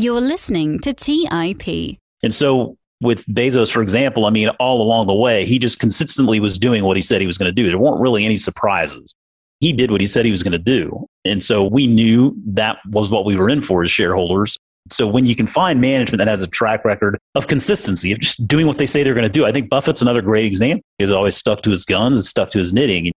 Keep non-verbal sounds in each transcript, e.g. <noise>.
You're listening to TIP. And so with Bezos, for example, I mean, all along the way, he just consistently was doing what he said he was going to do. There weren't really any surprises. He did what he said he was going to do. And so we knew that was what we were in for as shareholders. So when you can find management that has a track record of consistency, of just doing what they say they're going to do, I think Buffett's another great example. He's always stuck to his guns and stuck to his knitting.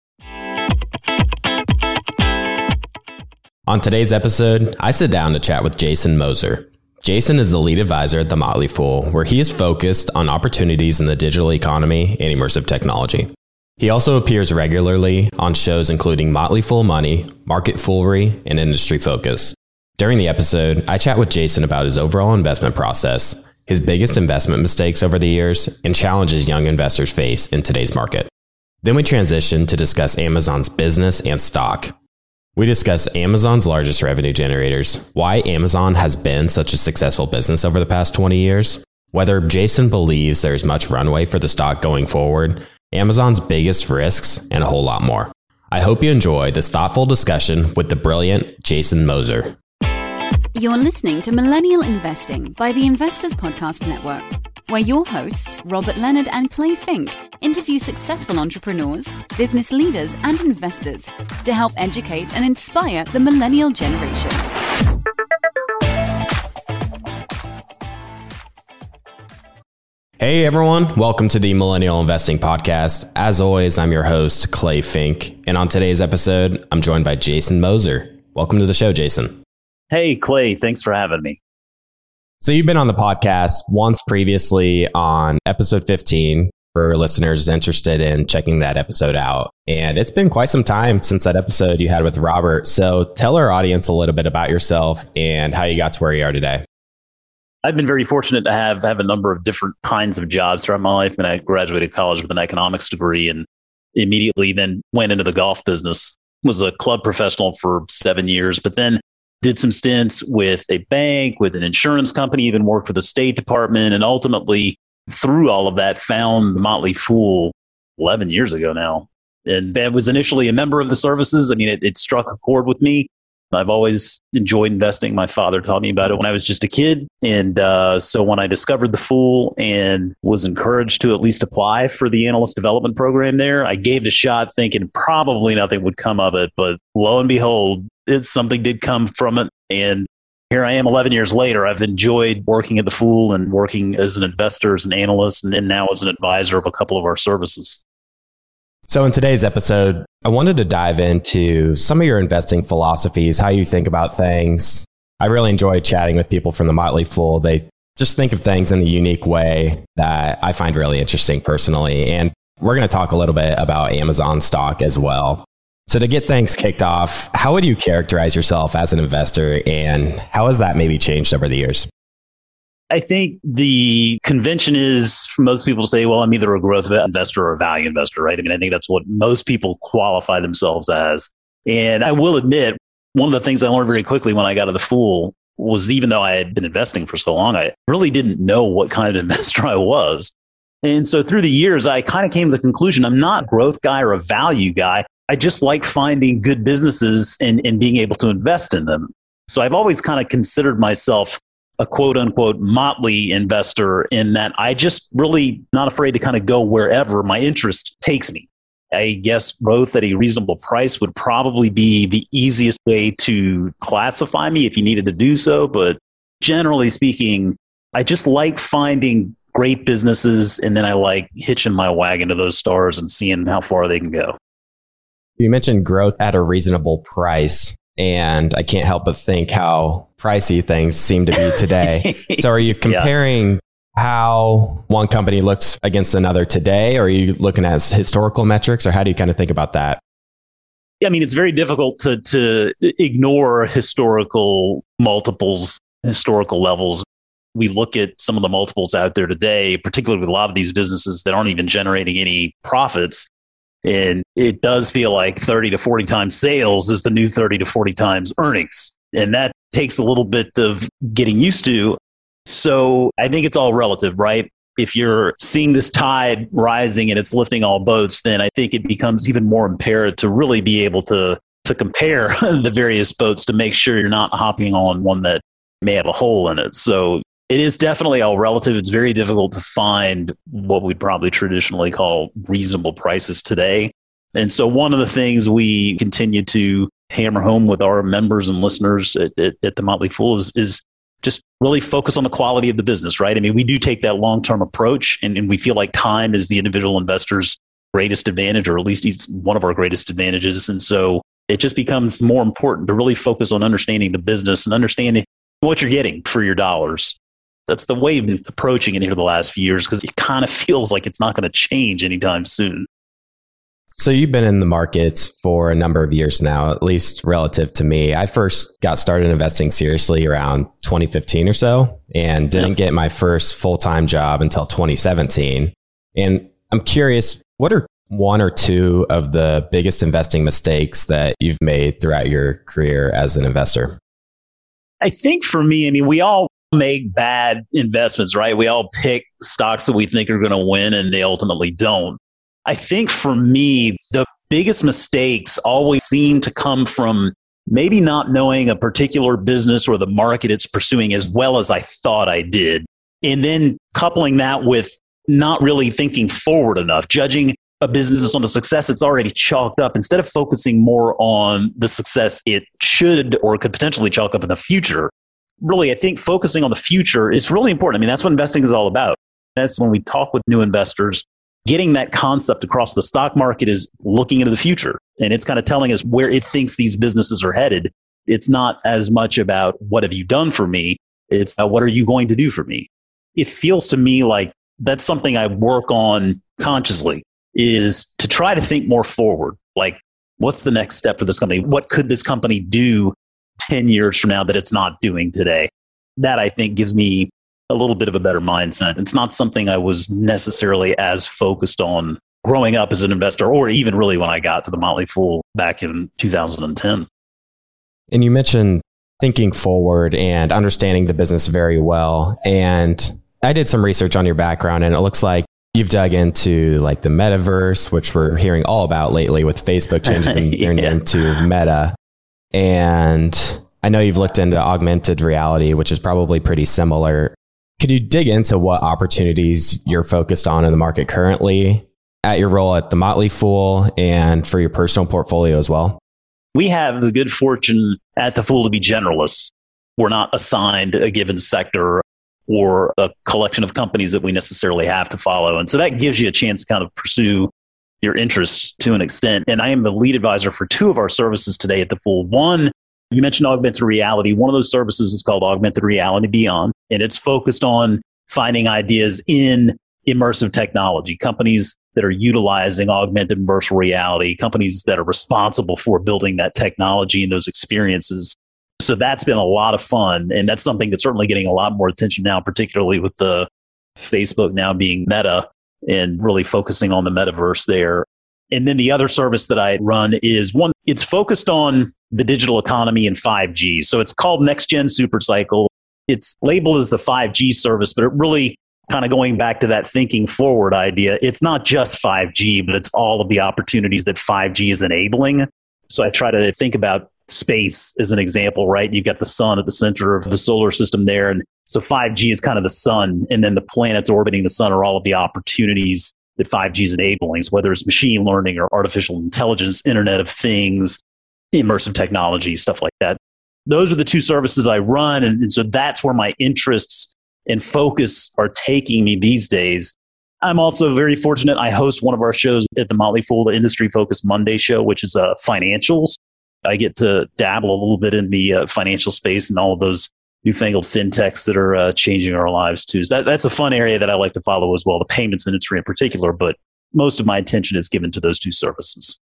On today's episode, I sit down to chat with Jason Moser. Jason is the lead advisor at The Motley Fool, where he is focused on opportunities in the digital economy and immersive technology. He also appears regularly on shows including Motley Fool Money, Market Foolery, and Industry Focus. During the episode, I chat with Jason about his overall investment process, his biggest investment mistakes over the years, and challenges young investors face in today's market. Then we transition to discuss Amazon's business and stock, we discuss Amazon's largest revenue generators, why Amazon has been such a successful business over the past 20 years, whether Jason believes there's much runway for the stock going forward, Amazon's biggest risks, and a whole lot more. I hope you enjoy this thoughtful discussion with the brilliant Jason Moser. You're listening to Millennial Investing by the Investors Podcast Network, where your hosts, Robert Leonard and Clay Fink, interview successful entrepreneurs, business leaders, and investors to help educate and inspire the millennial generation. Hey everyone, welcome to the Millennial Investing Podcast. As always, I'm your host, Clay Fink, and on today's episode, I'm joined by Jason Moser. Welcome to the show, Jason. Hey, Clay, thanks for having me. So, you've been on the podcast once previously on episode 15 for listeners interested in checking that episode out. And it's been quite some time since that episode you had with Robert. So tell our audience a little bit about yourself and how you got to where you are today. I've been very fortunate to have have a number of different kinds of jobs throughout my life. And I graduated college with an economics degree and immediately then went into the golf business. Was a club professional for seven years, but then did some stints with a bank, with an insurance company, even worked with the State Department, and ultimately through all of that, found the Motley Fool 11 years ago now. And I was initially a member of the services. I mean, it, it struck a chord with me. I've always enjoyed investing. My father taught me about it when I was just a kid. And uh, so when I discovered the Fool and was encouraged to at least apply for the analyst development program there, I gave it a shot thinking probably nothing would come of it. But lo and behold, it, something did come from it. And here I am 11 years later. I've enjoyed working at the Fool and working as an investor, as an analyst, and, and now as an advisor of a couple of our services. So, in today's episode, I wanted to dive into some of your investing philosophies, how you think about things. I really enjoy chatting with people from the Motley Fool. They just think of things in a unique way that I find really interesting personally. And we're going to talk a little bit about Amazon stock as well. So, to get things kicked off, how would you characterize yourself as an investor and how has that maybe changed over the years? I think the convention is for most people to say, well, I'm either a growth investor or a value investor, right? I mean, I think that's what most people qualify themselves as. And I will admit, one of the things I learned very quickly when I got to the Fool was even though I had been investing for so long, I really didn't know what kind of <laughs> investor I was. And so through the years, I kind of came to the conclusion I'm not a growth guy or a value guy. I just like finding good businesses and, and being able to invest in them. So I've always kind of considered myself a quote unquote motley investor in that I just really not afraid to kind of go wherever my interest takes me. I guess growth at a reasonable price would probably be the easiest way to classify me if you needed to do so. But generally speaking, I just like finding great businesses and then I like hitching my wagon to those stars and seeing how far they can go. You mentioned growth at a reasonable price. And I can't help but think how pricey things seem to be today. <laughs> so are you comparing yeah. how one company looks against another today? Or are you looking at historical metrics or how do you kind of think about that? Yeah, I mean, it's very difficult to, to ignore historical multiples, historical levels. We look at some of the multiples out there today, particularly with a lot of these businesses that aren't even generating any profits. And it does feel like 30 to 40 times sales is the new 30 to 40 times earnings. And that takes a little bit of getting used to. So I think it's all relative, right? If you're seeing this tide rising and it's lifting all boats, then I think it becomes even more imperative to really be able to to compare <laughs> the various boats to make sure you're not hopping on one that may have a hole in it. So it is definitely all relative. It's very difficult to find what we'd probably traditionally call reasonable prices today. And so one of the things we continue to hammer home with our members and listeners at, at, at the Motley Fool is, is just really focus on the quality of the business, right? I mean, we do take that long term approach and, and we feel like time is the individual investor's greatest advantage, or at least he's one of our greatest advantages. And so it just becomes more important to really focus on understanding the business and understanding what you're getting for your dollars. That's the way we've been approaching it here the last few years because it kind of feels like it's not going to change anytime soon. So you've been in the markets for a number of years now, at least relative to me. I first got started investing seriously around 2015 or so and didn't yeah. get my first full-time job until 2017. And I'm curious, what are one or two of the biggest investing mistakes that you've made throughout your career as an investor? I think for me, I mean, we all make bad investments, right? We all pick stocks that we think are going to win and they ultimately don't. I think for me, the biggest mistakes always seem to come from maybe not knowing a particular business or the market it's pursuing as well as I thought I did. And then coupling that with not really thinking forward enough, judging a business on the success it's already chalked up instead of focusing more on the success it should or could potentially chalk up in the future. Really, I think focusing on the future is really important. I mean, that's what investing is all about. That's when we talk with new investors getting that concept across the stock market is looking into the future and it's kind of telling us where it thinks these businesses are headed. It's not as much about what have you done for me? It's what are you going to do for me? It feels to me like that's something I work on consciously is to try to think more forward. Like, what's the next step for this company? What could this company do 10 years from now that it's not doing today? That I think gives me a little bit of a better mindset. It's not something I was necessarily as focused on growing up as an investor, or even really when I got to the Motley Fool back in 2010. And you mentioned thinking forward and understanding the business very well. And I did some research on your background, and it looks like you've dug into like the metaverse, which we're hearing all about lately with Facebook changing <laughs> their yeah. name to Meta. And I know you've looked into augmented reality, which is probably pretty similar. Could you dig into what opportunities you're focused on in the market currently at your role at the Motley Fool and for your personal portfolio as well? We have the good fortune at the Fool to be generalists. We're not assigned a given sector or a collection of companies that we necessarily have to follow. And so that gives you a chance to kind of pursue your interests to an extent. And I am the lead advisor for two of our services today at the Fool. One you mentioned augmented reality. One of those services is called Augmented Reality Beyond, and it's focused on finding ideas in immersive technology, companies that are utilizing augmented virtual reality, companies that are responsible for building that technology and those experiences. So that's been a lot of fun. And that's something that's certainly getting a lot more attention now, particularly with the Facebook now being meta and really focusing on the metaverse there. And then the other service that I run is one, it's focused on the digital economy and 5G. So it's called Next Gen Supercycle. It's labeled as the 5G service, but it really kind of going back to that thinking forward idea. It's not just 5G, but it's all of the opportunities that 5G is enabling. So I try to think about space as an example, right? You've got the sun at the center of the solar system there. And so 5G is kind of the sun, and then the planets orbiting the sun are all of the opportunities that 5G is enabling, so whether it's machine learning or artificial intelligence, Internet of Things, immersive technology, stuff like that. Those are the two services I run. And, and so that's where my interests and focus are taking me these days. I'm also very fortunate. I host one of our shows at the Motley Fool, the Industry Focused Monday show, which is uh, financials. I get to dabble a little bit in the uh, financial space and all of those newfangled fintechs that are uh, changing our lives too. So that, that's a fun area that I like to follow as well, the payments industry in particular. But most of my attention is given to those two services.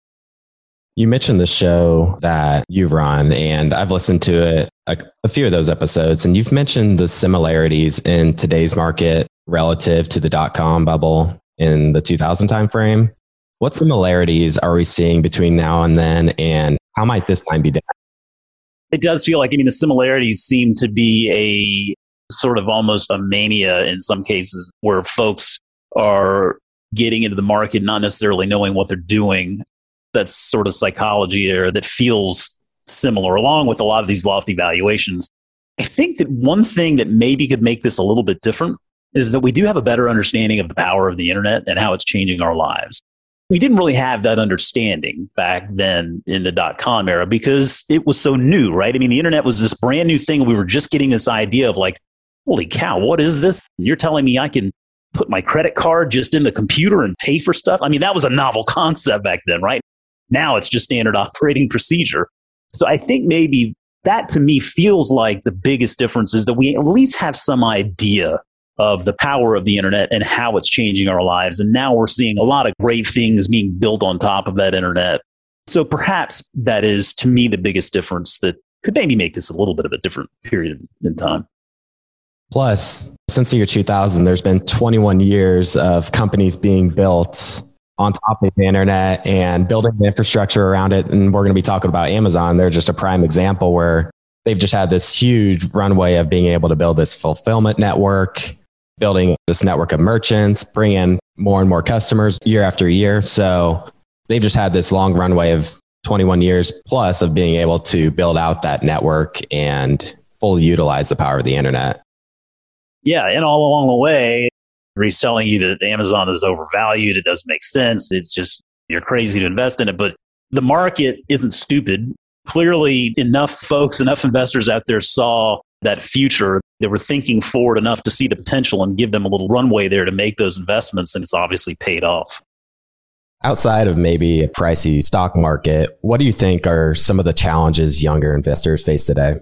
You mentioned the show that you've run, and I've listened to it a, a, few of those episodes, and you've mentioned the similarities in today's market relative to the dot com bubble in the 2000 timeframe. What similarities are we seeing between now and then, and how might this time be different? It does feel like, I mean, the similarities seem to be a sort of almost a mania in some cases where folks are getting into the market, not necessarily knowing what they're doing that's sort of psychology there that feels similar, along with a lot of these lofty valuations. I think that one thing that maybe could make this a little bit different is that we do have a better understanding of the power of the internet and how it's changing our lives. We didn't really have that understanding back then in the dot com era because it was so new, right? I mean, the internet was this brand new thing. We were just getting this idea of like, holy cow, what is this? You're telling me I can put my credit card just in the computer and pay for stuff? I mean, that was a novel concept back then, right? Now it's just standard operating <laughs> procedure. So I think maybe that to me feels like the biggest difference is that we at least have some idea of the power of the internet and how it's changing our lives. And now we're seeing a lot of great things being built on top of that internet. So perhaps that is to me the biggest difference that could maybe make this a little bit of a different period in time. Plus, since the year 2000, there's been 21 years of companies being built on top of the internet and building the infrastructure around it. And we're going to be talking about Amazon. They're just a prime example where they've just had this huge runway of being able to build this fulfillment network, building this network of merchants, bring in more and more customers year after year. So they've just had this long runway of 21 years plus of being able to build out that network and fully utilize the power of the internet. Yeah. And all along the way, reselling you that Amazon is overvalued. It doesn't make sense. It's just, you're crazy to invest in it. But the market isn't stupid. Clearly, enough folks, enough investors out there saw that future. They were thinking forward enough to see the potential and give them a little runway there to make those investments. And it's obviously paid off. Outside of maybe a pricey stock market, what do you think are some of the challenges younger investors face today?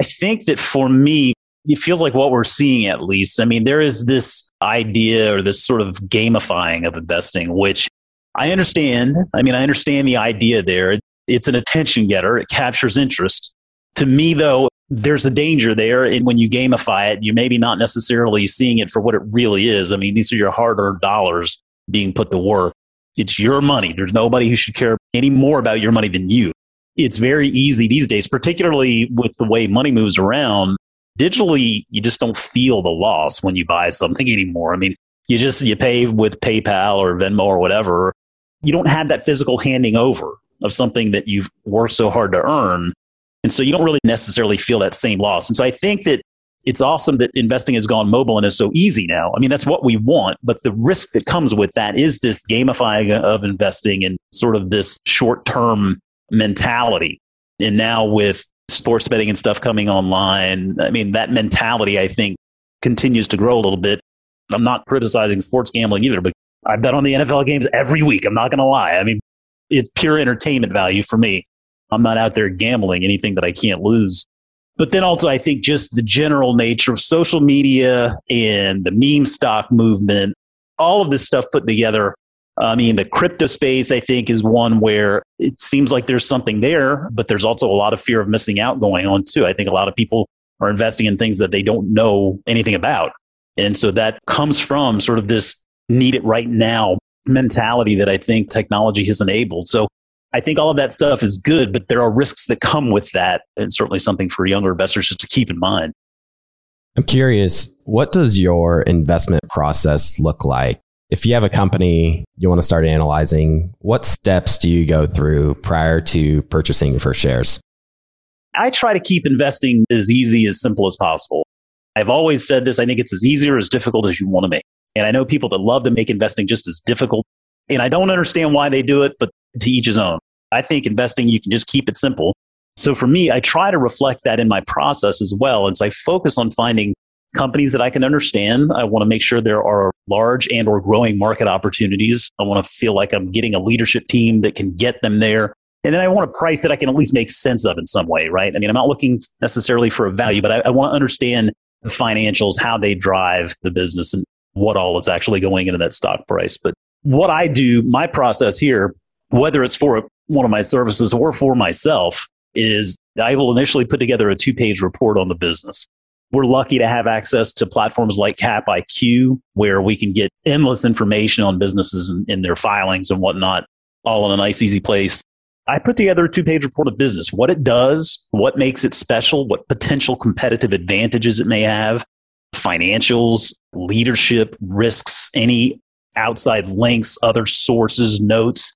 I think that for me, it feels like what we're seeing at least. I mean, there is this idea or this sort of gamifying of investing, which I understand. I mean, I understand the idea there. It's an attention getter, it captures interest. To me, though, there's a danger there. And when you gamify it, you're maybe not necessarily seeing it for what it really is. I mean, these are your hard earned dollars being put to work. It's your money. There's nobody who should care any more about your money than you. It's very easy these days, particularly with the way money moves around digitally you just don't feel the loss when you buy something anymore i mean you just you pay with paypal or venmo or whatever you don't have that physical handing over of something that you've worked so hard to earn and so you don't really necessarily feel that same loss and so i think that it's awesome that investing has gone mobile and is so easy now. I mean, that's what we want, but the risk that comes with that is this gamifying of investing and sort of this short term mentality. And now with sports betting and stuff coming online. I mean, that mentality, I think, continues to grow a little bit. I'm not criticizing sports gambling either, but I bet on the NFL games every week. I'm not going to lie. I mean, it's pure entertainment value for me. I'm not out there gambling anything that I can't lose. But then also, I think just the general nature of social media and the meme stock movement, all of this stuff put together I mean, the crypto space, I think, is one where it seems like there's something there, but there's also a lot of fear of missing out going on too. I think a lot of people are investing in things that they don't know anything about. And so that comes from sort of this need it right now mentality that I think technology has enabled. So I think all of that stuff is good, but there are risks that come with that. And certainly something for younger investors just to keep in mind. I'm curious, what does your investment process look like? if you have a company you want to start analyzing, what steps do you go through prior to purchasing your first shares? I try to keep investing as easy as simple as possible. I've always said this. I think it's as easy or as difficult as you want to make. And I know people that love to make investing just as difficult. And I don't understand why they do it, but to each his own. I think investing, you can just keep it simple. So for me, I try to reflect that in my process as well. And so I focus on finding companies that I can understand. I want to make sure there are large and or growing market opportunities. I want to feel like I'm getting a leadership team that can get them there. And then I want a price that I can at least make sense of in some way, right? I mean, I'm not looking necessarily for a value, but I, I want to understand the financials, how they drive the business and what all is actually going into that stock price. But what I do, my process here, whether it's for one of my services or for myself, is I will initially put together a two page report on the business. We're lucky to have access to platforms like Cap IQ, where we can get endless information on businesses and, and their filings and whatnot, all in a nice, easy place. I put together a two page report of business, what it does, what makes it special, what potential competitive advantages it may have, financials, leadership, risks, any outside links, other sources, notes.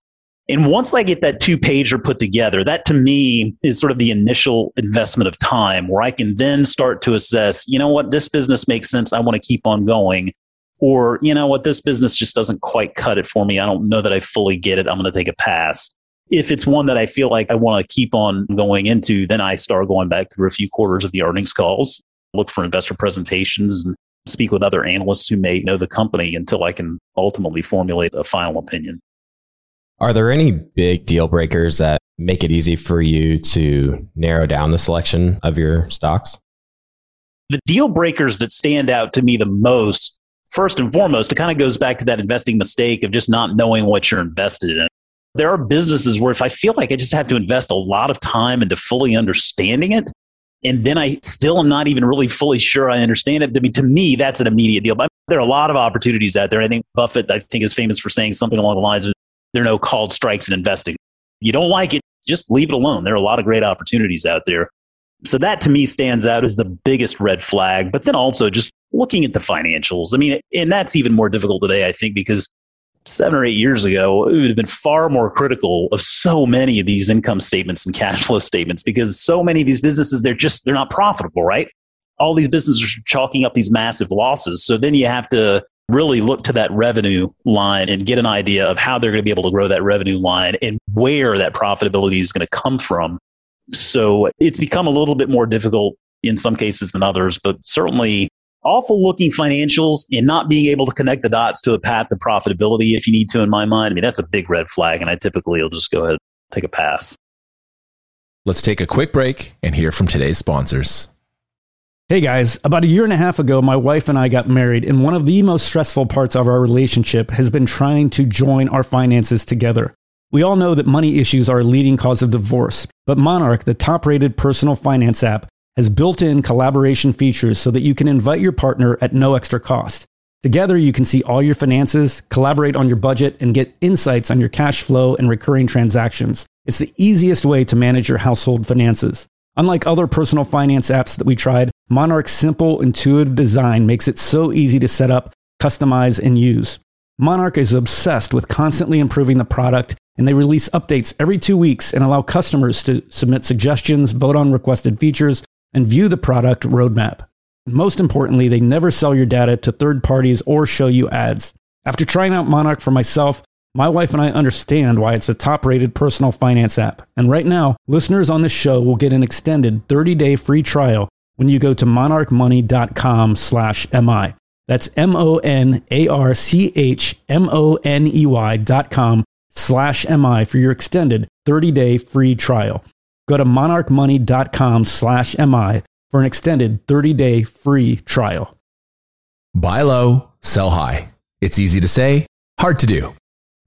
And once I get that two pager put together, that to me is sort of the initial investment of time where I can then start to assess, you know what, this business makes sense. I want to keep on going. Or, you know what, this business just doesn't quite cut it for me. I don't know that I fully get it. I'm going to take a pass. If it's one that I feel like I want to keep on going into, then I start going back through a few quarters of the earnings calls, look for investor presentations and speak with other analysts who may know the company until I can ultimately formulate a final opinion. Are there any big deal breakers that make it easy for you to narrow down the selection of your stocks? The deal breakers that stand out to me the most, first and foremost, it kind of goes back to that investing mistake of just not knowing what you're invested in. There are businesses where if I feel like I just have to invest a lot of time into fully understanding it, and then I still am not even really fully sure I understand it. I mean, to me, that's an immediate deal. But there are a lot of opportunities out there. I think Buffett, I think, is famous for saying something along the lines of there are no called strikes in investing. You don't like it, just leave it alone. There are a lot of great opportunities out there. So that to me stands out as the biggest red flag. But then also just looking at the financials. I mean, and that's even more difficult today, I think, because seven or eight years ago, it would have been far more critical of so many of these income statements and cash flow statements because so many of these businesses, they're just, they're not profitable, right? All these businesses are chalking up these massive losses. So then you have to really look to that revenue line and get an idea of how they're going to be able to grow that revenue line and where that profitability is going to come from. So it's become a little bit more difficult in some cases than others, but certainly awful looking financials and not being able to connect the dots to a path to profitability if you need to, in my mind. I mean, that's a big red flag. And I typically will just go ahead and take a pass. Let's take a quick break and hear from today's sponsors. Hey guys, about a year and a half ago, my wife and I got married, and one of the most stressful parts of our relationship has been trying to join our finances together. We all know that money issues are a leading cause of divorce, but Monarch, the top rated personal finance app, has built in collaboration features so that you can invite your partner at no extra cost. Together, you can see all your finances, collaborate on your budget, and get insights on your cash flow and recurring transactions. It's the easiest way to manage your household finances. Unlike other personal finance apps that we tried, Monarch's simple, intuitive design makes it so easy to set up, customize, and use. Monarch is obsessed with constantly improving the product, and they release updates every two weeks and allow customers to submit suggestions, vote on requested features, and view the product roadmap. Most importantly, they never sell your data to third parties or show you ads. After trying out Monarch for myself, my wife and I understand why it's a top rated personal finance app. And right now, listeners on this show will get an extended 30 day free trial when you go to monarchmoney.com slash MI. That's M O N A R C H M O N E Y dot com slash MI for your extended 30 day free trial. Go to monarchmoney.com slash MI for an extended 30 day free trial. Buy low, sell high. It's easy to say, hard to do.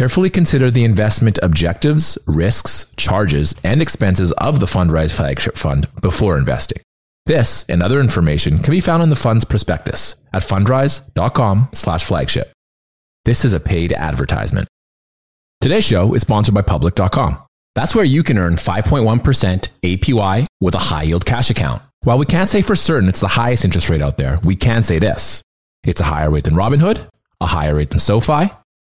Carefully consider the investment objectives, risks, charges, and expenses of the Fundrise Flagship Fund before investing. This and other information can be found in the fund's prospectus at fundrise.com/flagship. This is a paid advertisement. Today's show is sponsored by public.com. That's where you can earn 5.1% APY with a high yield cash account. While we can't say for certain it's the highest interest rate out there, we can say this. It's a higher rate than Robinhood, a higher rate than SoFi,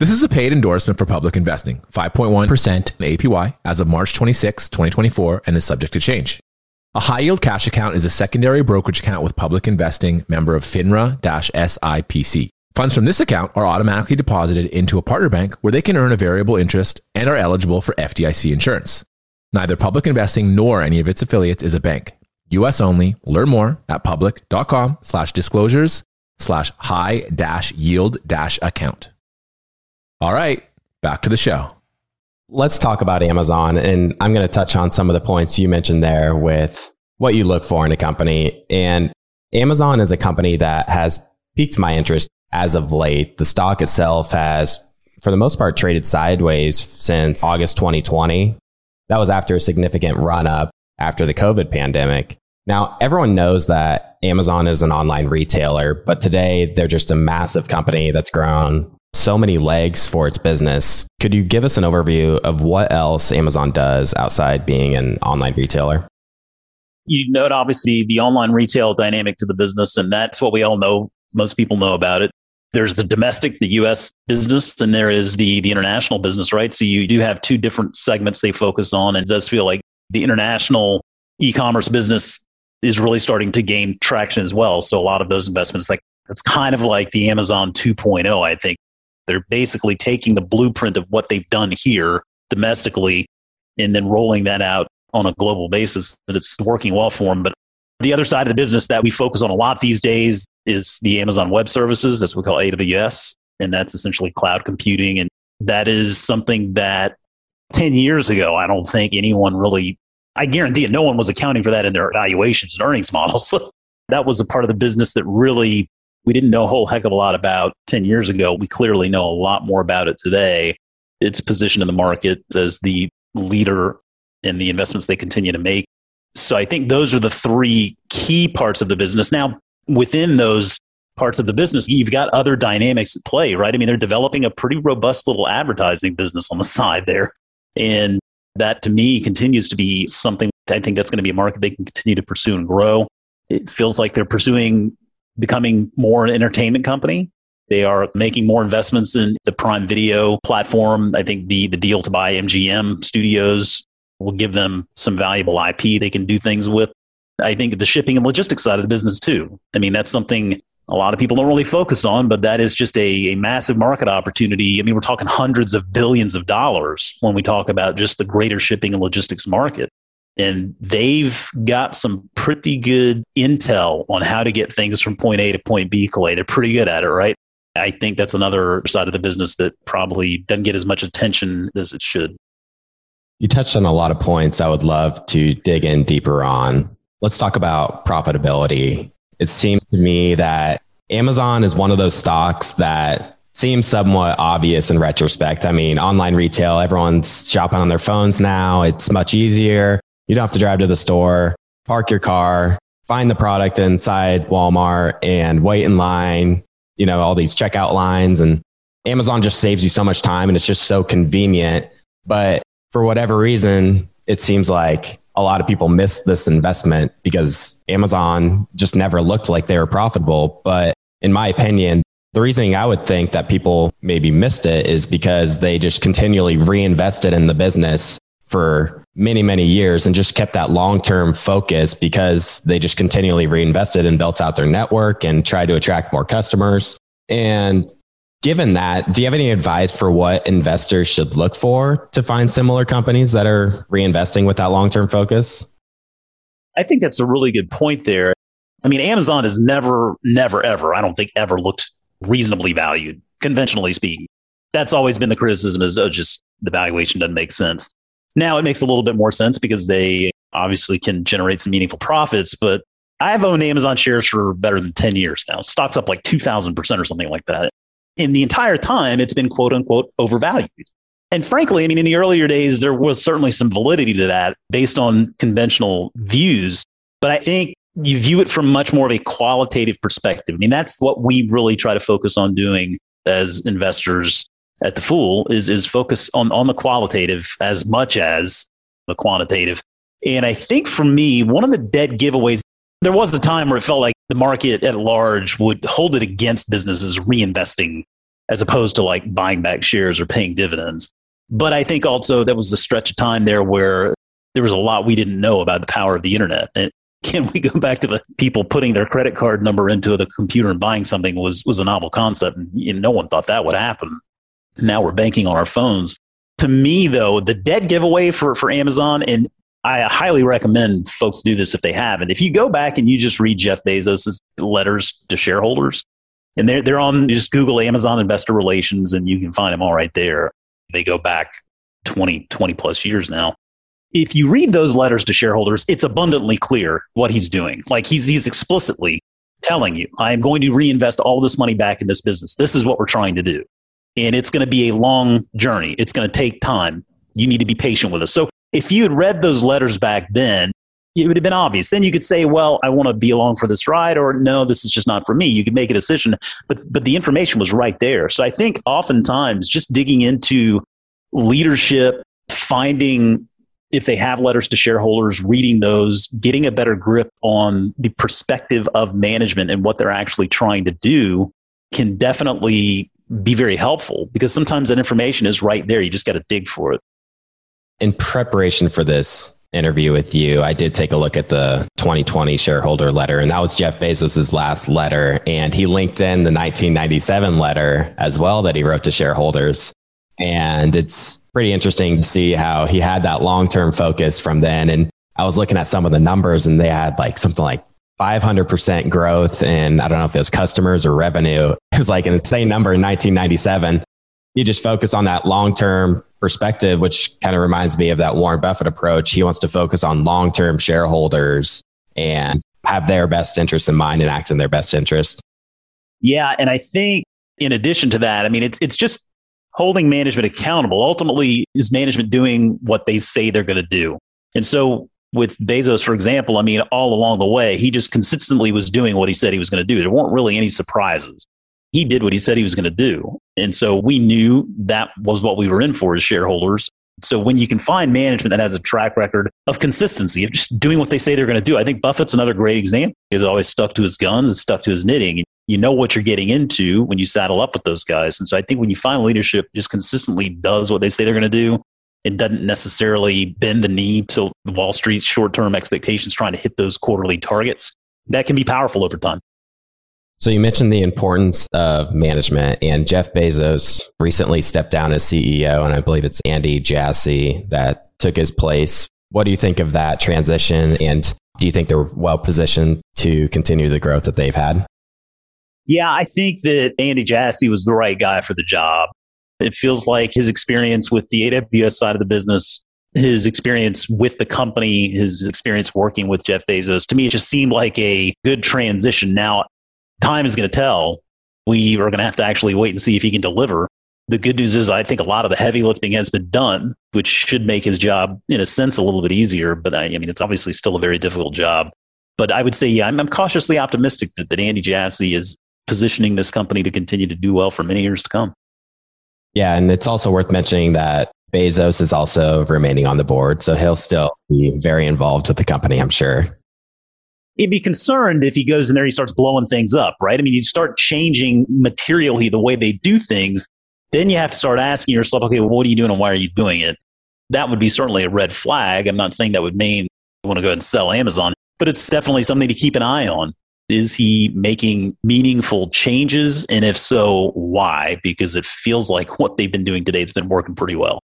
This is a paid endorsement for public investing, 5.1% APY as of March 26, 2024, and is subject to change. A high yield cash account is a secondary brokerage account with public investing member of FINRA SIPC. Funds from this account are automatically deposited into a partner bank where they can earn a variable interest and are eligible for FDIC insurance. Neither public investing nor any of its affiliates is a bank. US only. Learn more at public.com slash disclosures slash high dash yield dash account. All right, back to the show. Let's talk about Amazon. And I'm going to touch on some of the points you mentioned there with what you look for in a company. And Amazon is a company that has piqued my interest as of late. The stock itself has, for the most part, traded sideways since August 2020. That was after a significant run up after the COVID pandemic. Now, everyone knows that Amazon is an online retailer, but today they're just a massive company that's grown so many legs for its business. Could you give us an overview of what else Amazon does outside being an online retailer? You note obviously the online retail dynamic to the business, and that's what we all know. Most people know about it. There's the domestic, the US business, and there is the, the international business, right? So you do have two different segments they focus on. And it does feel like the international e-commerce business is really starting to gain traction as well. So a lot of those investments, like it's kind of like the Amazon 2.0, I think. They're basically taking the blueprint of what they've done here domestically and then rolling that out on a global basis. But it's working well for them. But the other side of the business that we focus on a lot these days is the Amazon Web Services. That's what we call AWS. And that's essentially cloud computing. And that is something that 10 years ago, I don't think anyone really I guarantee it, no one was accounting for that in their evaluations and earnings <laughs> models. that was a part of the business that really we didn't know a whole heck of a lot about 10 years ago. We clearly know a lot more about it today. Its position in the market as the leader in the investments they continue to make. So I think those are the three key parts of the business. Now, within those parts of the business, you've got other dynamics at play, right? I mean, they're developing a pretty robust little advertising business on the <laughs> side there. And that to me continues to be something I think that's going to be a market they can continue to pursue and grow. It feels like they're pursuing becoming more an entertainment company. They are making more investments in the Prime Video platform. I think the, the deal to buy MGM studios will give them some valuable IP they can do things with. I think the shipping and logistics side of the business too. I mean, that's something a lot of people don't really focus on, but that is just a, a massive market opportunity. I mean, we're talking hundreds of billions of dollars when we talk about just the greater shipping and logistics market. And they've got some pretty good intel on how to get things from point A to point B, Clay. They're pretty good at it, right? I think that's another side of the business that probably doesn't get as much attention as it should. You touched on a lot of points I would love to dig in deeper on. Let's talk about profitability it seems to me that Amazon is one of those stocks that seems somewhat obvious in retrospect. I mean, online retail, everyone's shopping on their phones now. It's much easier. You don't have to drive to the store, park your car, find the product inside Walmart and wait in line, you know, all these checkout lines. And Amazon just saves you so much time and it's just so convenient. But for whatever reason, it seems like a lot of people miss this investment because Amazon just never looked like they were profitable. But in my opinion, the reasoning I would think that people maybe missed it is because they just continually reinvested in the business for many, many years and just kept that long term focus because they just continually reinvested and built out their network and tried to attract more customers. And Given that, do you have any advice for what investors should look for to find similar companies that are reinvesting with that long term focus? I think that's a really good point there. I mean, Amazon has never, never, ever, I don't think ever looked reasonably valued, conventionally speaking. That's always been the criticism is oh, just the valuation doesn't make sense. Now it makes a little bit more sense because they obviously can generate some meaningful profits, but I've owned Amazon shares for better than 10 years now. Stock's up like 2000% or something like that in the entire time, it's been quote unquote overvalued. And frankly, I mean, in the earlier days, there was certainly some validity to that based on conventional views. But I think you view it from much more of a qualitative perspective. I mean, that's what we really try to focus on doing as investors at the Fool is, is focus on, on the qualitative as much as the quantitative. And I think for me, one of the dead giveaways there was a time where it felt like the market at large would hold it against businesses reinvesting as opposed to like buying back shares or paying dividends. But I think also there was a stretch of time there where there was a lot we didn't know about the power of the internet. And <laughs> can we go back to the people putting their credit card number into the computer and buying something was, was a novel concept. And no one thought that would happen. Now we're banking on our phones. To me, though, the dead giveaway for, for Amazon, and I highly recommend folks do this if they haven't. If you go back and you just read Jeff Bezos' letters to shareholders, and they're, they're on just Google Amazon Investor Relations, and you can find them all right there. They go back 20, 20 plus years now. If you read those letters to shareholders, it's abundantly clear what he's doing. Like he's, he's explicitly telling you, I am going to reinvest all this money back in this business. This is what we're trying to do. And it's going to be a long journey. It's going to take time. You need to be patient with us. So if you had read those letters back then, it would have been obvious. Then you could say, well, I want to be along for this ride, or no, this is just not for me. You could make a decision, but, but the information was right there. So I think oftentimes just digging into leadership, finding if they have letters to shareholders, reading those, getting a better grip on the perspective of management and what they're actually trying to do can definitely be very helpful because sometimes that information is right there. You just got to dig for it. In preparation for this interview with you, I did take a look at the 2020 shareholder letter, and that was Jeff Bezos' last letter. And he linked in the 1997 letter as well that he wrote to shareholders. And it's pretty interesting to see how he had that long term focus from then. And I was looking at some of the numbers, and they had like something like 500% growth and I don't know if it was customers or revenue. <laughs> It was like an insane number in 1997. You just focus on that long term perspective, which kind of reminds me of that Warren Buffett approach. He wants to focus on long term shareholders and have their best interest in mind and act in their best interest. Yeah. And I think in addition to that, I mean, it's, it's just holding management accountable. Ultimately, is management doing what they say they're going to do? And so with Bezos, for example, I mean, all along the way, he just consistently was doing what he said he was going to do. There weren't really any surprises. He did what he said he was going to do. And so we knew that was what we were in for as shareholders. So when you can find management that has a track record of consistency, of just doing what they say they're going to do, I think Buffett's another great example. He's always stuck to his guns and stuck to his knitting. You know what you're getting into when you saddle up with those guys. And so I think when you find leadership just consistently does what they say they're going to do, it doesn't necessarily bend the knee to Wall Street's short term expectations, trying to hit those quarterly targets. That can be powerful over time. So you mentioned the importance of management, and Jeff Bezos recently stepped down as CEO, and I believe it's Andy Jassy that took his place. What do you think of that transition, and do you think they're well positioned to continue the growth that they've had? Yeah, I think that Andy Jassy was the right guy for the job. It feels like his experience with the AWS side of the business, his experience with the company, his experience working with Jeff Bezos, to me, it just seemed like a good transition. Now, time is going to tell. We are going to have to actually wait and see if he can deliver. The good news is, I think a lot of the heavy lifting has been done, which should make his job, in a sense, a little bit easier. But I, I mean, it's obviously still a very difficult job. But I would say, yeah, I'm, I'm cautiously optimistic that, that Andy Jassy is positioning this company to continue to do well for many years to come. Yeah, and it's also worth mentioning that Bezos is also remaining on the board, so he'll still be very involved with the company, I'm sure. He'd be concerned if he goes in there, he starts blowing things up, right? I mean, you start changing materially the way they do things, then you have to start asking yourself, okay, well, what are you doing and why are you doing it? That would be certainly a red flag. I'm not saying that would mean you want to go and sell Amazon, but it's definitely something to keep an eye on. Is he making meaningful changes? And if so, why? Because it feels like what they've been doing today has been working pretty well.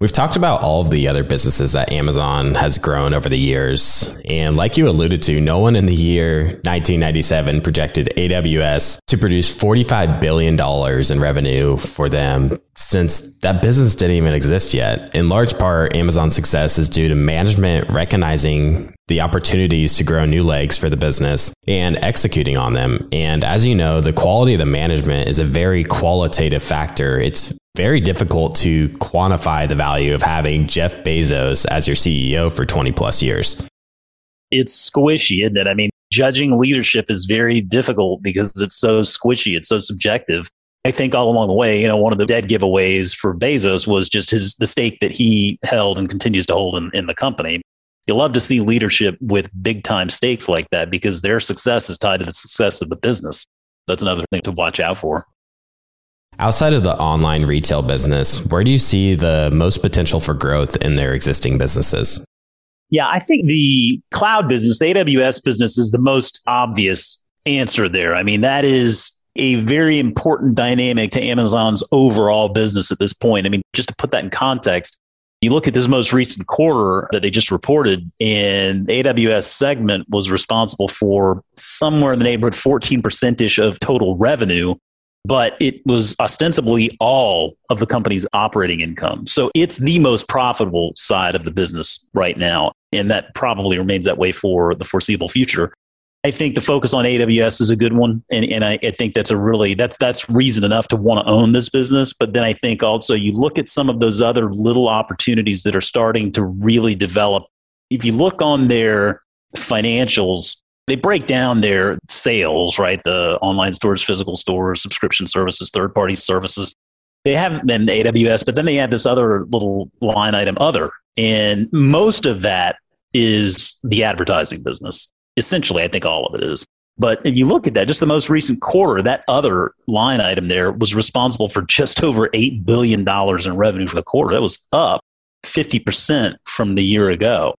We've talked about all of the other businesses that Amazon has grown over the years. And like you alluded to, no one in the year 1997 projected AWS to produce $45 billion in revenue for them since that business didn't even exist yet. In large part, Amazon's success is due to management recognizing the opportunities to grow new legs for the business and executing on them. And as you know, the quality of the management is a very qualitative factor. It's very difficult to quantify the value of having Jeff Bezos as your CEO for 20 plus years. It's squishy, isn't it? I mean, judging leadership is very difficult because it's so squishy, it's so subjective. I think all along the way, you know, one of the dead giveaways for Bezos was just his the stake that he held and continues to hold in, in the company. You love to see leadership with big time stakes like that because their success is tied to the success of the business. That's another thing to watch out for. Outside of the online retail business, where do you see the most potential for growth in their existing businesses? Yeah, I think the cloud business, the AWS business, is the most obvious answer there. I mean, that is a very important dynamic to Amazon's overall business at this point. I mean, just to put that in context, You look at this most recent quarter that they just reported, and the AWS segment was responsible for somewhere in the neighborhood 14% ish of total revenue, but it was ostensibly all of the company's operating income. So it's the most profitable side of the business right now. And that probably remains that way for the foreseeable future. I think the focus on AWS is a good one, and, and I, I, think that's a really that's that's reason enough to want to own this business. But then I think also you look at some of those other little opportunities that are starting to really develop. If you look on their financials, they break down their sales, right? The online stores, physical stores, subscription services, third party services. They have been AWS, but then they have this other little line item, other, and most of that is the advertising business essentially, I think all of it is. But if you look at that, just the most recent quarter, that other line item there was responsible for just <laughs> over $8 billion in revenue for the quarter. That was up 50% from the year ago.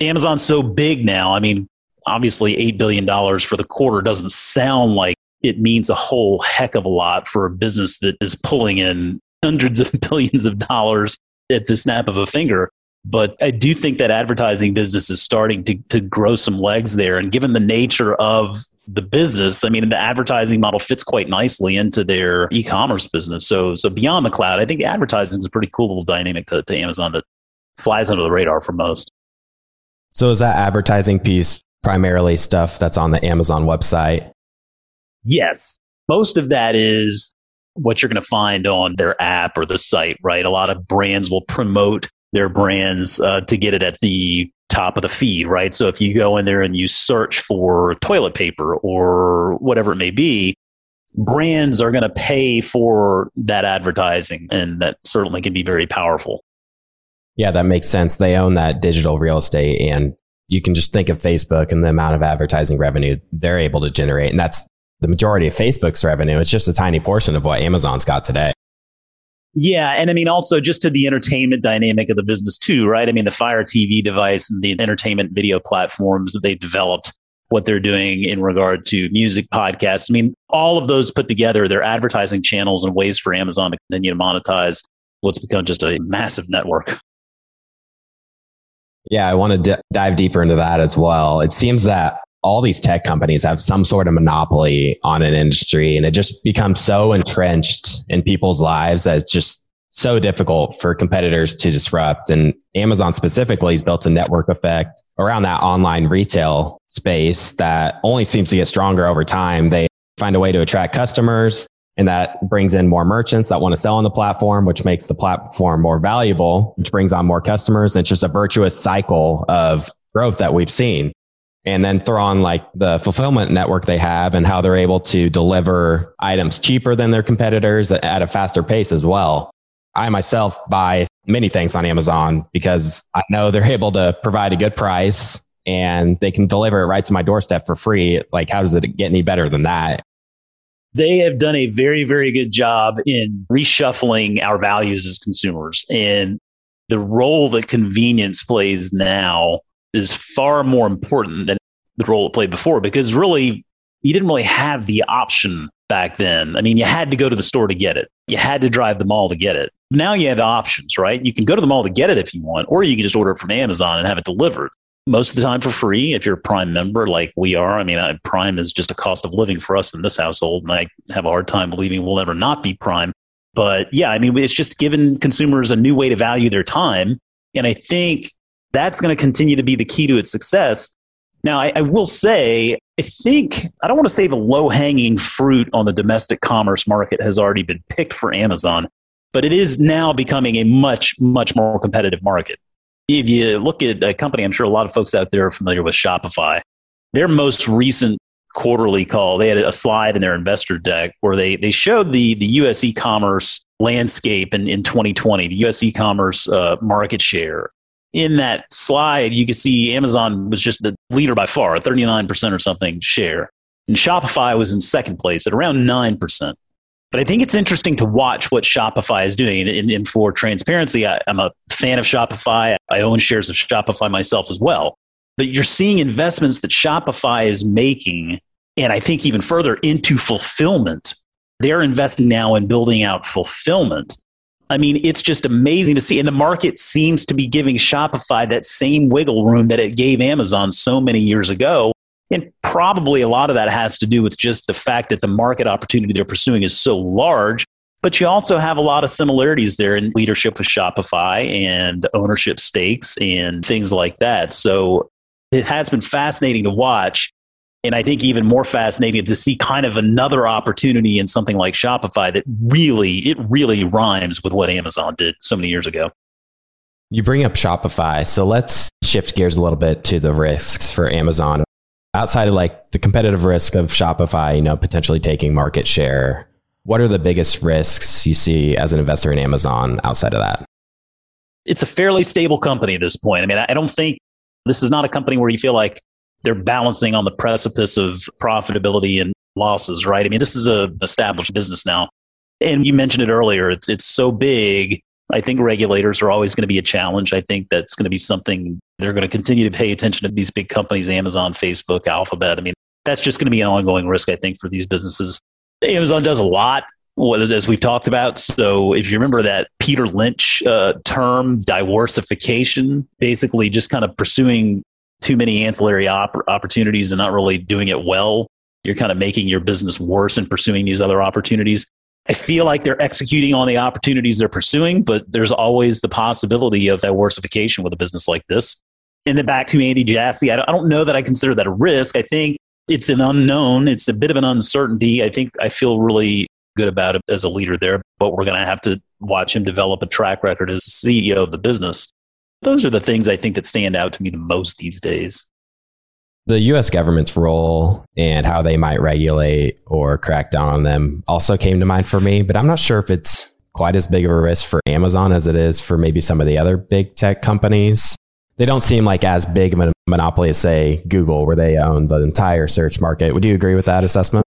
Amazon's so big now. I mean, obviously, $8 billion for the quarter doesn't sound like it means a whole heck of a lot for a business that is pulling in hundreds of <laughs> billions of dollars at the snap of a finger. But I do think that advertising business is starting to, to grow some legs there. And given the nature of the business, I mean, the advertising model fits quite nicely into their e-commerce business. So, so beyond the cloud, I think advertising is a pretty cool little dynamic to, to Amazon that flies under the radar for most. So, is that advertising piece primarily stuff that's on the Amazon website? Yes, most of that is what you're going to find on their app or the site. Right, a lot of brands will promote their brands uh, to get it at the top of the feed, right? So if you go in there and you search for toilet paper or whatever it may be, brands are going to pay for that advertising, and that certainly can be very powerful. Yeah, that makes sense. They own that digital real estate, and you can just think of Facebook and the amount of advertising revenue they're able to generate. And that's the majority of Facebook's revenue. It's just a tiny portion of what Amazon's got today. Yeah. And I mean, also just to the entertainment dynamic of the business, too, right? I mean, the Fire TV device and the entertainment video platforms that they've developed, what they're doing in regard to music podcasts. I mean, all of those put together, they're advertising channels and ways for Amazon to continue to monetize what's become just a massive network. Yeah, I want to d- dive deeper into that as well. It seems that all these tech companies have some sort of monopoly on an industry and it just becomes so entrenched in people's lives that it's just so difficult for competitors to disrupt. And Amazon specifically has built a network effect around that online retail space that only seems to get stronger over time. They find a way to attract customers and that brings in more merchants that want to sell on the platform, which makes the platform more valuable, which brings on more customers. It's just a virtuous cycle of growth that we've seen and then throw on like the fulfillment network they have and how they're able to deliver items cheaper than their competitors at a faster pace as well. I myself buy many things on Amazon because I know they're <laughs> able to provide a good price and they can deliver it right to my doorstep for free. Like, how does it get any better than that? They have done a very, very good job in reshuffling our values as consumers. And the role that convenience plays now is far more important than the role it played before because really you didn't really have the option back then. I mean, you had to go to the store to get it. You had to drive the mall to get it. Now you have options, right? You can go to the mall to get it if you want, or you can just order it from Amazon and have it delivered. Most of the time for free if you're a Prime member like we are. I mean, Prime is just a cost of living for us in this household, and I have a hard time believing we'll ever not be Prime. But yeah, I mean, it's just given consumers a new way to value their time. And I think that's going to continue to be the key to its success. Now, I, I will say, I think, I don't want to say the low hanging fruit on the domestic commerce market has already been picked for Amazon, but it is now becoming a much, much more competitive market. If you look at a company, I'm sure a lot of folks out there are familiar with Shopify. Their most recent quarterly call, they had a slide in their investor deck where they, they showed the, the US e commerce landscape in, in 2020, the US e commerce uh, market share in that slide, you can see Amazon was just the leader by far, 39% or something share. And Shopify was in second place at around 9%. But I think it's interesting to watch what Shopify is doing. And, and for transparency, I, I'm a fan of Shopify. I own shares of Shopify myself as well. But you're seeing investments that Shopify is making, and I think even further into fulfillment. They're investing now in building out fulfillment I mean, it's just amazing to see. And the market seems to be giving Shopify that same wiggle room that it gave Amazon so many years ago. And probably a lot of that has to do with just the fact that the market opportunity they're pursuing is so large. But you also have a lot of similarities there in leadership with Shopify and ownership stakes and things like that. So it has been fascinating to watch. And I think even more fascinating to see kind of another opportunity in something like Shopify that really, it really rhymes with what Amazon did so many years ago. You bring up Shopify. So let's shift gears a little bit to the risks for Amazon. Outside of like the competitive risk of Shopify, you know, potentially taking market share, what are the biggest risks you see as an investor in Amazon outside of that? It's a fairly stable company at this point. I mean, I don't think this is not a company where you feel like they're balancing on the precipice of profitability and losses, right? I mean, this is a established business now. And you mentioned it earlier, it's, it's so big. I think regulators are always going to be a challenge. I think that's going to be something they're going to continue to pay attention to these big companies, Amazon, Facebook, Alphabet. I mean, that's just going to be an ongoing risk, I think, for these businesses. Amazon does a lot, as we've talked about. So if you remember that Peter Lynch uh, term, diworsification, basically just kind of pursuing too many ancillary op- opportunities and not really doing it well, you're kind of making your business worse and pursuing these other opportunities. I feel like they're executing on the opportunities they're pursuing, but there's always the possibility of diworsification with a business like this. And then back to Andy Jassy, I don't know that I consider that a risk. I think it's an unknown. It's a bit of an uncertainty. I think I feel really good about it as a leader there, but we're going to have to watch him develop a track record as CEO of the business. Those are the things I think that stand out to me the most these days. The US government's role and how they might regulate or crack down on them also came to mind for me, but I'm not sure if it's quite as big of a risk for Amazon as it is for maybe some of the other big tech companies. They don't seem like as big of a monopoly as, say, Google, where they own the entire search market. Would you agree with that assessment?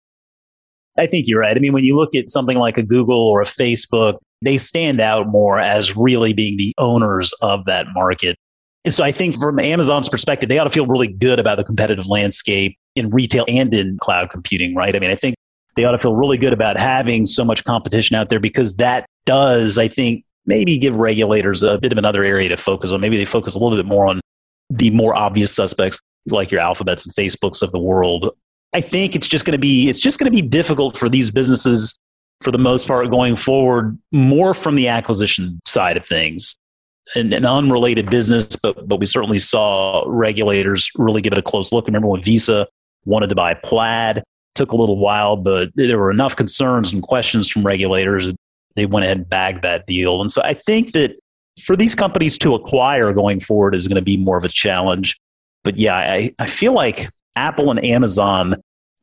I think you're right. I mean, when you look at something like a Google or a Facebook, they stand out more as really being the owners of that market. And so I think from Amazon's perspective, they ought to feel really good about the competitive landscape in retail and in cloud computing, right? I mean, I think they ought to feel really good about having so much competition out there because that does, I think, maybe give regulators a bit of another area to focus on. Maybe they focus a little bit more on the more obvious suspects like your alphabets and Facebooks of the world. I think it's just going to be it's just going to be difficult for these businesses for the most part going forward more from the acquisition side of things. An, an unrelated business, but but we certainly saw regulators really give it a close look. Remember when Visa wanted to buy Plaid? Took a little while, but there were enough concerns and questions from regulators. They went ahead and bagged that deal. And so I think that for these companies to acquire going forward is going to be more of a challenge. But yeah, I, I feel like Apple and Amazon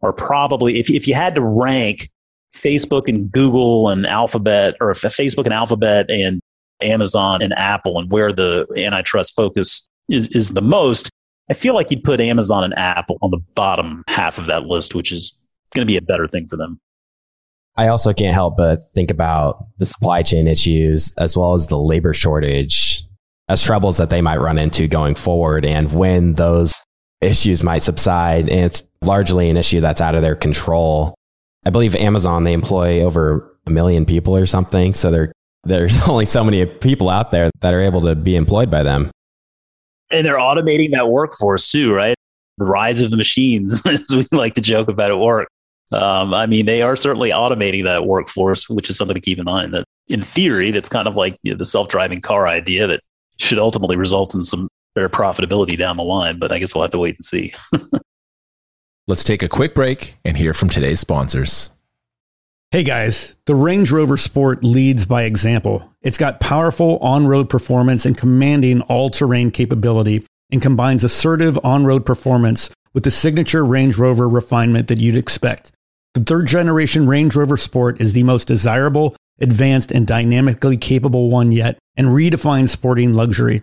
are probably, if, if you had to rank Facebook and Google and Alphabet, or Facebook and Alphabet and Amazon and Apple, and where the antitrust focus is, is the most, I feel like you'd put Amazon and Apple on the bottom half of that list, which is going to be a better thing for them. I also can't help but think about the supply chain issues as well as the labor shortage as troubles that they might run into going forward and when those issues might subside. And it's largely an issue that's out of their control. I believe Amazon, they employ over a million people or something. So there, there's <laughs> only so many people out there that are able to be employed by them. And they're automating that workforce too, right? The rise of the machines, <laughs> as we like to joke about at work. Um, I mean, they are certainly automating that workforce, which is something to keep in mind. That in theory, that's kind of like you know, the self-driving car idea that should ultimately result in some better profitability down the line. But I guess we'll have to wait and see. <laughs> Let's take a quick break and hear from today's sponsors. Hey guys, the Range Rover Sport leads by example. It's got powerful on road performance and commanding all terrain capability and combines assertive on road performance with the signature Range Rover refinement that you'd expect. The third generation Range Rover Sport is the most desirable, advanced, and dynamically capable one yet, and redefines sporting luxury.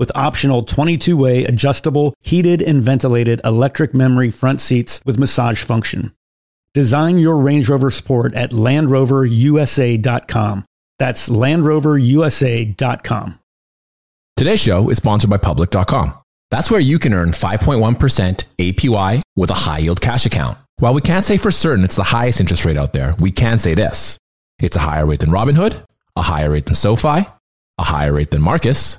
with optional 22 way adjustable, heated, and ventilated electric memory front seats with massage function. Design your Range Rover Sport at LandRoverUSA.com. That's LandRoverUSA.com. Today's show is sponsored by Public.com. That's where you can earn 5.1% APY with a high yield cash account. While we can't say for certain it's the highest interest rate out there, we can say this it's a higher rate than Robinhood, a higher rate than SoFi, a higher rate than Marcus,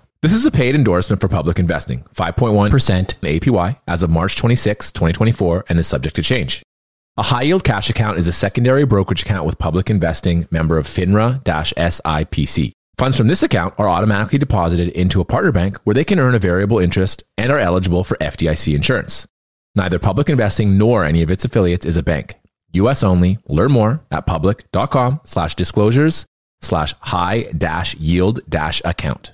This is a paid endorsement for public investing, 5.1% APY as of March 26, 2024, and is subject to change. A high yield cash account is a secondary brokerage account with public investing member of FINRA SIPC. Funds from this account are automatically deposited into a partner bank where they can earn a variable interest and are eligible for FDIC insurance. Neither public investing nor any of its affiliates is a bank. US only. Learn more at public.com slash disclosures slash high dash yield dash account.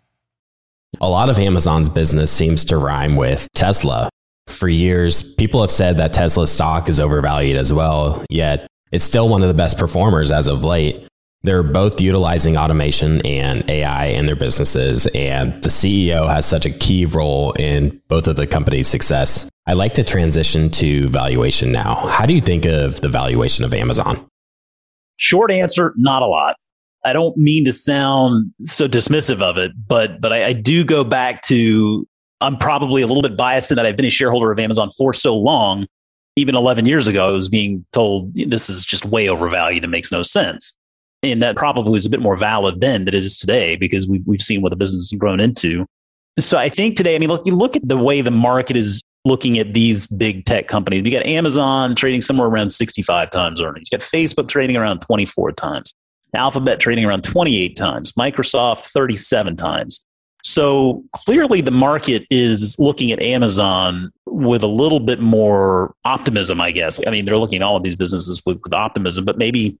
A lot of Amazon's business seems to rhyme with Tesla. For years, people have said that Tesla stock is overvalued as well, yet it's still one of the best performers as of late. They're both utilizing automation and AI in their businesses, and the CEO has such a key role in both of the company's success. I'd like to transition to valuation now. How do you think of the valuation of Amazon? Short answer, not a lot. I don't mean to sound so dismissive of it, but but I, I, do go back to I'm probably a little bit biased in that I've been a shareholder of Amazon for so long. Even 11 years ago, I was being told this is just way overvalued and makes no sense. And that probably is a bit more valid then than it is today because we've, we've seen what the business has grown into. So I think today, I mean, look, you look at the way the market is looking at these big tech companies. You got Amazon trading somewhere around 65 times earnings. You got Facebook trading around 24 times. Alphabet trading around 28 times, Microsoft 37 times. So clearly the market is looking at Amazon with a little bit more optimism, I guess. I mean, they're looking at all of these businesses with, with optimism, but maybe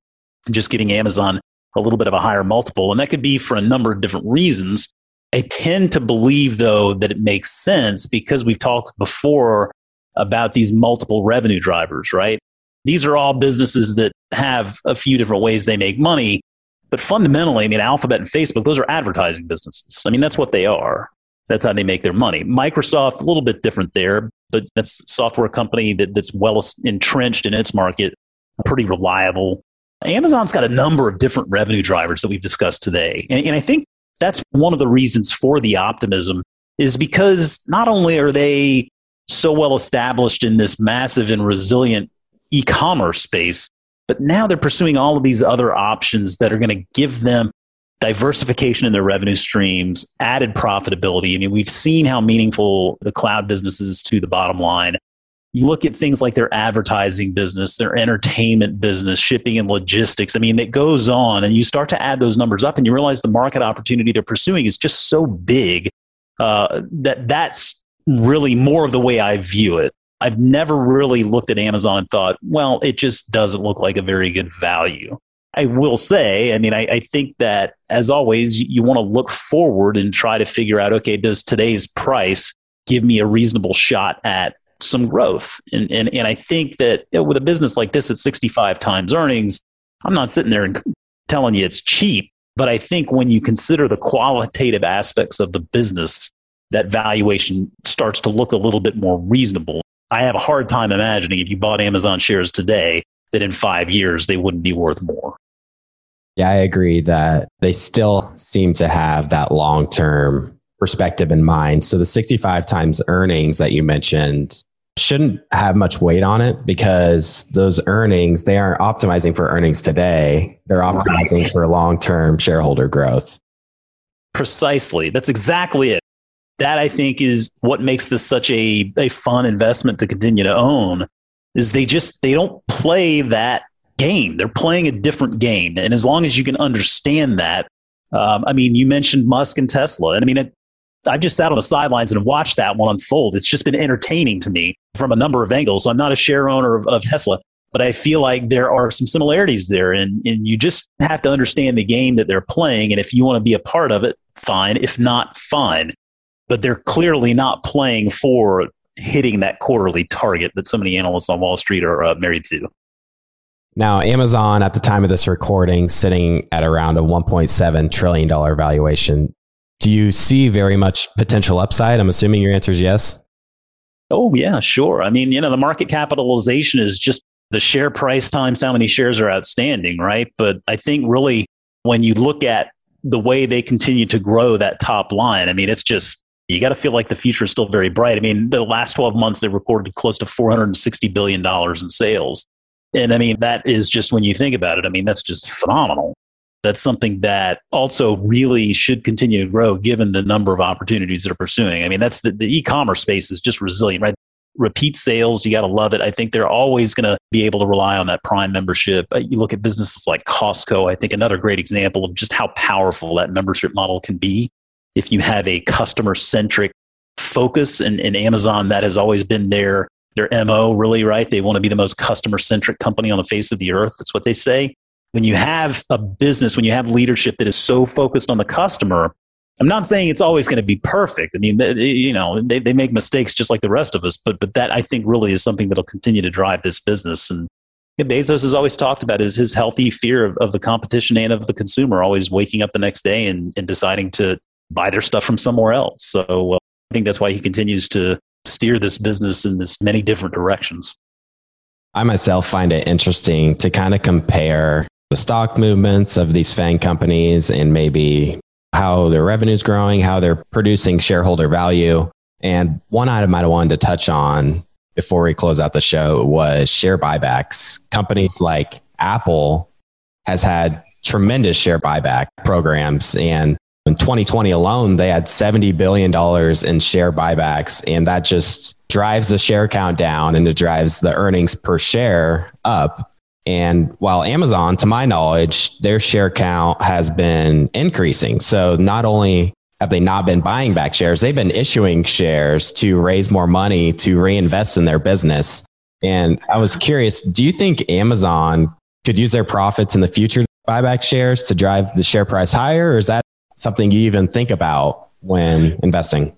just giving Amazon a little bit of a higher multiple. And that could be for a number of different reasons. I tend to believe, though, that it makes sense because we've talked before about these multiple revenue drivers, right? These are all businesses that have a few different ways they make money. But fundamentally, I mean, Alphabet and Facebook, those are advertising businesses. I mean, that's what they are. That's how they make their money. Microsoft, a little bit different there, but that's a software company that, that's well entrenched in its market, pretty reliable. Amazon's got a number of different revenue drivers that we've discussed today. And, and I think that's one of the reasons for the optimism is because not only are they so well established in this massive and resilient e-commerce space, but now they're pursuing all of these other options that are going to give them diversification in their revenue streams, added profitability. I mean, we've seen how meaningful the cloud business is to the bottom line. You look at things like their advertising business, their entertainment business, shipping and logistics. I mean, it goes on, and you start to add those numbers up, and you realize the market opportunity they're pursuing is just so big uh, that that's really more of the way I view it. I've never really looked at Amazon and thought, well, it just doesn't look like a very good value. I will say, I mean, I, I think that as always, you, you want to look forward and try to figure out, okay, does today's price give me a reasonable shot at some growth. And, and, and I think that you know, with a business like this at 65 times earnings, I'm not sitting there and telling you it's cheap, but I think when you consider the qualitative aspects of the business, that valuation starts to look a little bit more reasonable. I have a hard time imagining if you bought Amazon shares today that in five years they wouldn't be worth more. Yeah, I agree that they still seem to have that long term perspective in mind. So the 65 times earnings that you mentioned shouldn't have much weight on it because those earnings, they aren't optimizing for earnings today. They're optimizing right. for long term shareholder growth. Precisely. That's exactly it. That I think is what makes this such a, a fun investment to continue to own is they just they don't play that game. They're playing a different game. And as long as you can understand that, um, I mean, you mentioned Musk and Tesla. And I mean, it, I've just sat on the sidelines and watched that one unfold. It's just been entertaining to me from a number of angles. So I'm not a share owner of, of Tesla, but I feel like there are some similarities there. And, and you just have to understand the game that they're playing. And if you want to be a part of it, fine. If not, fine. But they're clearly not playing for hitting that quarterly target that so many analysts on Wall Street are uh, married to. Now, Amazon at the time of this recording sitting at around a $1.7 trillion valuation. Do you see very much potential upside? I'm assuming your answer is yes. Oh, yeah, sure. I mean, you know, the market capitalization is just the share price times how many shares are outstanding, right? But I think really when you look at the way they continue to grow that top line, I mean, it's just, you got to feel like the future is still very bright. I mean, the last 12 months, they recorded close to $460 billion in sales. And I mean, that is just when you think about it, I mean, that's just phenomenal that's something that also really should continue to grow given the number of opportunities that are pursuing. I mean, that's the, the e-commerce space is just resilient, right? Repeat sales, you got to love it. I think they're always going to be able to rely on that prime membership. Uh, you look at businesses like Costco, I think another great example of just how powerful that membership model can be. If you have a customer centric focus and, and Amazon, that has always been their, their MO really, right? They want to be the most customer centric company on the face of the earth. That's what they say when you have a business, when you have leadership that is so focused on the customer, I'm not saying it's always going to be perfect. I mean, you know, they, they make mistakes just like the rest of us, but, but that I think really is something that'll continue to drive this business. And Bezos has always talked about is his healthy fear of, of the competition and of the consumer, always waking up the next day and, and deciding to buy their stuff from somewhere else. So uh, I think that's why he continues to steer this business in this many different directions. I myself find it interesting to kind of compare the stock movements of these FANG companies and maybe how their revenue is growing, how they're producing shareholder value. And one item I wanted to touch on before we close out the show was share buybacks. Companies like Apple has had tremendous share buyback programs. And in 2020 alone, they had $70 billion in share buybacks. And that just drives the share count down and it drives the earnings per share up. And while Amazon, to my knowledge, their share count has been increasing. So not only have they not been buying back shares, they've been issuing shares to raise more money to reinvest in their business. And I was curious, do you think Amazon could use their profits in the future to buy back shares to drive the share price higher? Or is that something you even think about when investing?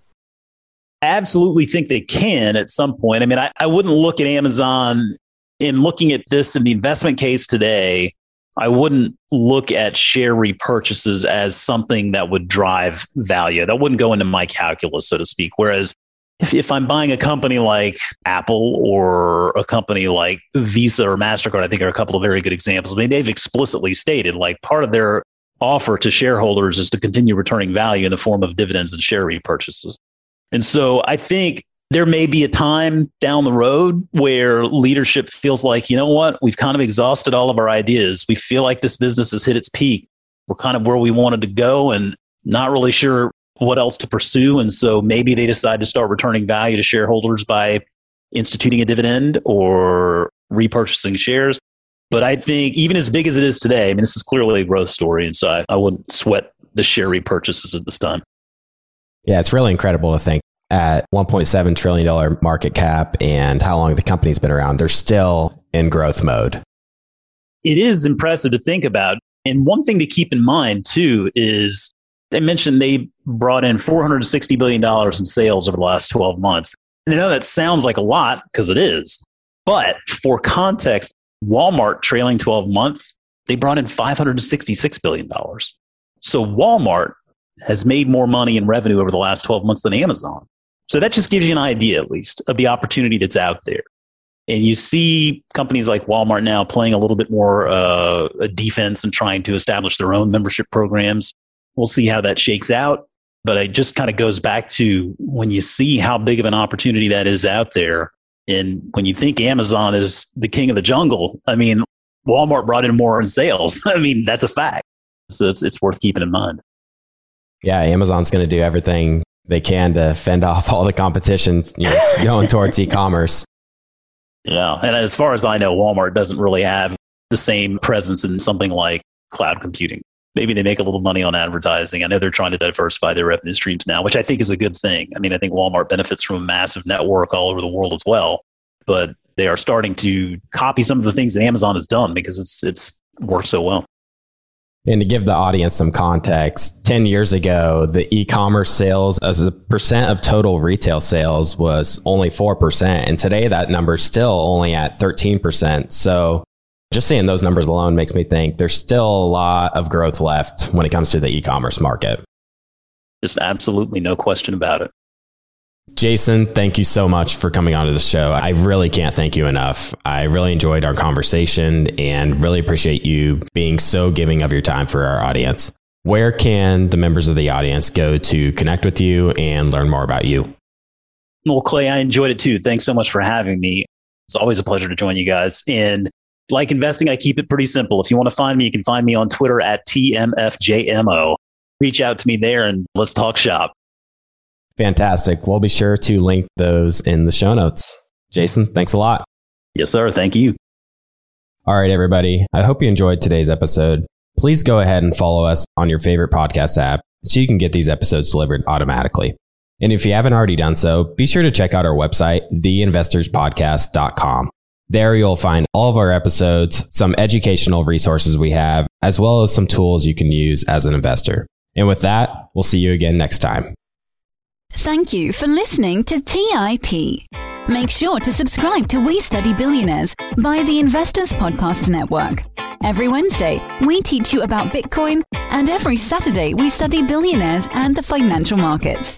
I absolutely think they can at some point. I mean, I, I wouldn't look at Amazon in looking at this in the investment case today, I wouldn't look at share repurchases as something that would drive value. That wouldn't go into my calculus, so to speak. Whereas if, if I'm buying a company like Apple or a company like Visa or MasterCard, I think are a couple of very good examples. I mean, they've explicitly stated like part of their offer to shareholders is to continue returning value in the form of dividends and share repurchases. And so I think there may be a time down the road where leadership feels like, you know what, we've kind of exhausted all of our ideas. We feel like this business has hit its peak. We're kind of where we wanted to go and not really sure what else to pursue. And so maybe they decide to start returning value to shareholders by instituting a dividend or repurchasing shares. But I think even as big as it is today, I mean, this is clearly a growth story. And so I, I wouldn't sweat the share repurchases at this time. Yeah, it's really incredible to think at $1.7 trillion market cap and how long the company's been around, they're still in growth mode. It is impressive to think about. And one thing to keep in mind, too, is they mentioned they brought in $460 billion in sales over the last 12 months. And I know that sounds like a lot because it is. But for context, Walmart trailing 12 month, they brought in $566 billion. So Walmart has made more money in revenue over the last 12 months than Amazon. So that just gives you an idea, at least, of the opportunity that's out there. And you see companies like Walmart now playing a little bit more uh, defense and trying to establish their own membership programs. We'll see how that shakes out. But it just kind of goes back to when you see how big of an opportunity that is out there. And when you think Amazon is the king of the jungle, I mean, Walmart brought in more in sales. <laughs> I mean, that's a fact. So it's, it's worth keeping in mind. Yeah, Amazon's going to do everything they can to fend <laughs> off all the competition you know, <laughs> going towards e-commerce. Yeah, and as far as I know, Walmart doesn't really have the same presence in something like cloud computing. Maybe they make a little money on advertising. I know they're trying to diversify their revenue streams now, which I think is a good thing. I mean, I think Walmart benefits from a massive network all over the world as well, but they are starting to copy some of the things that Amazon has done because it's it's worked so well. And to give the audience some context, 10 years ago, the e commerce sales as a percent of total retail sales was only 4%. And today that number is still only at 13%. So just seeing those numbers alone makes me think there's still a lot of growth left when it comes to the e commerce market. Just absolutely no question about it. Jason, thank you so much for coming onto the show. I really can't thank you enough. I really enjoyed our conversation and really appreciate you being so giving of your time for our audience. Where can the members of the audience go to connect with you and learn more about you? Well, Clay, I enjoyed it too. Thanks so much for having me. It's always a pleasure to join you guys. And like investing, I keep it pretty simple. If you want to find me, you can find me on Twitter at TMFJMO. Reach out to me there and let's talk shop. Fantastic. We'll be sure to link those in the show notes. Jason, thanks a lot. Yes, sir. Thank you. All right, everybody. I hope you enjoyed today's episode. Please go ahead and follow us on your favorite podcast app so you can get these episodes delivered automatically. And if you haven't already done so, be sure to check out our website, theinvestorspodcast.com. There you'll find all of our episodes, some educational resources we have, as well as some tools you can use as an investor. And with that, we'll see you again next time. Thank you for listening to TIP. Make sure to subscribe to We Study Billionaires by the Investors Podcast Network. Every Wednesday, we teach you about Bitcoin, and every Saturday, we study billionaires and the financial markets.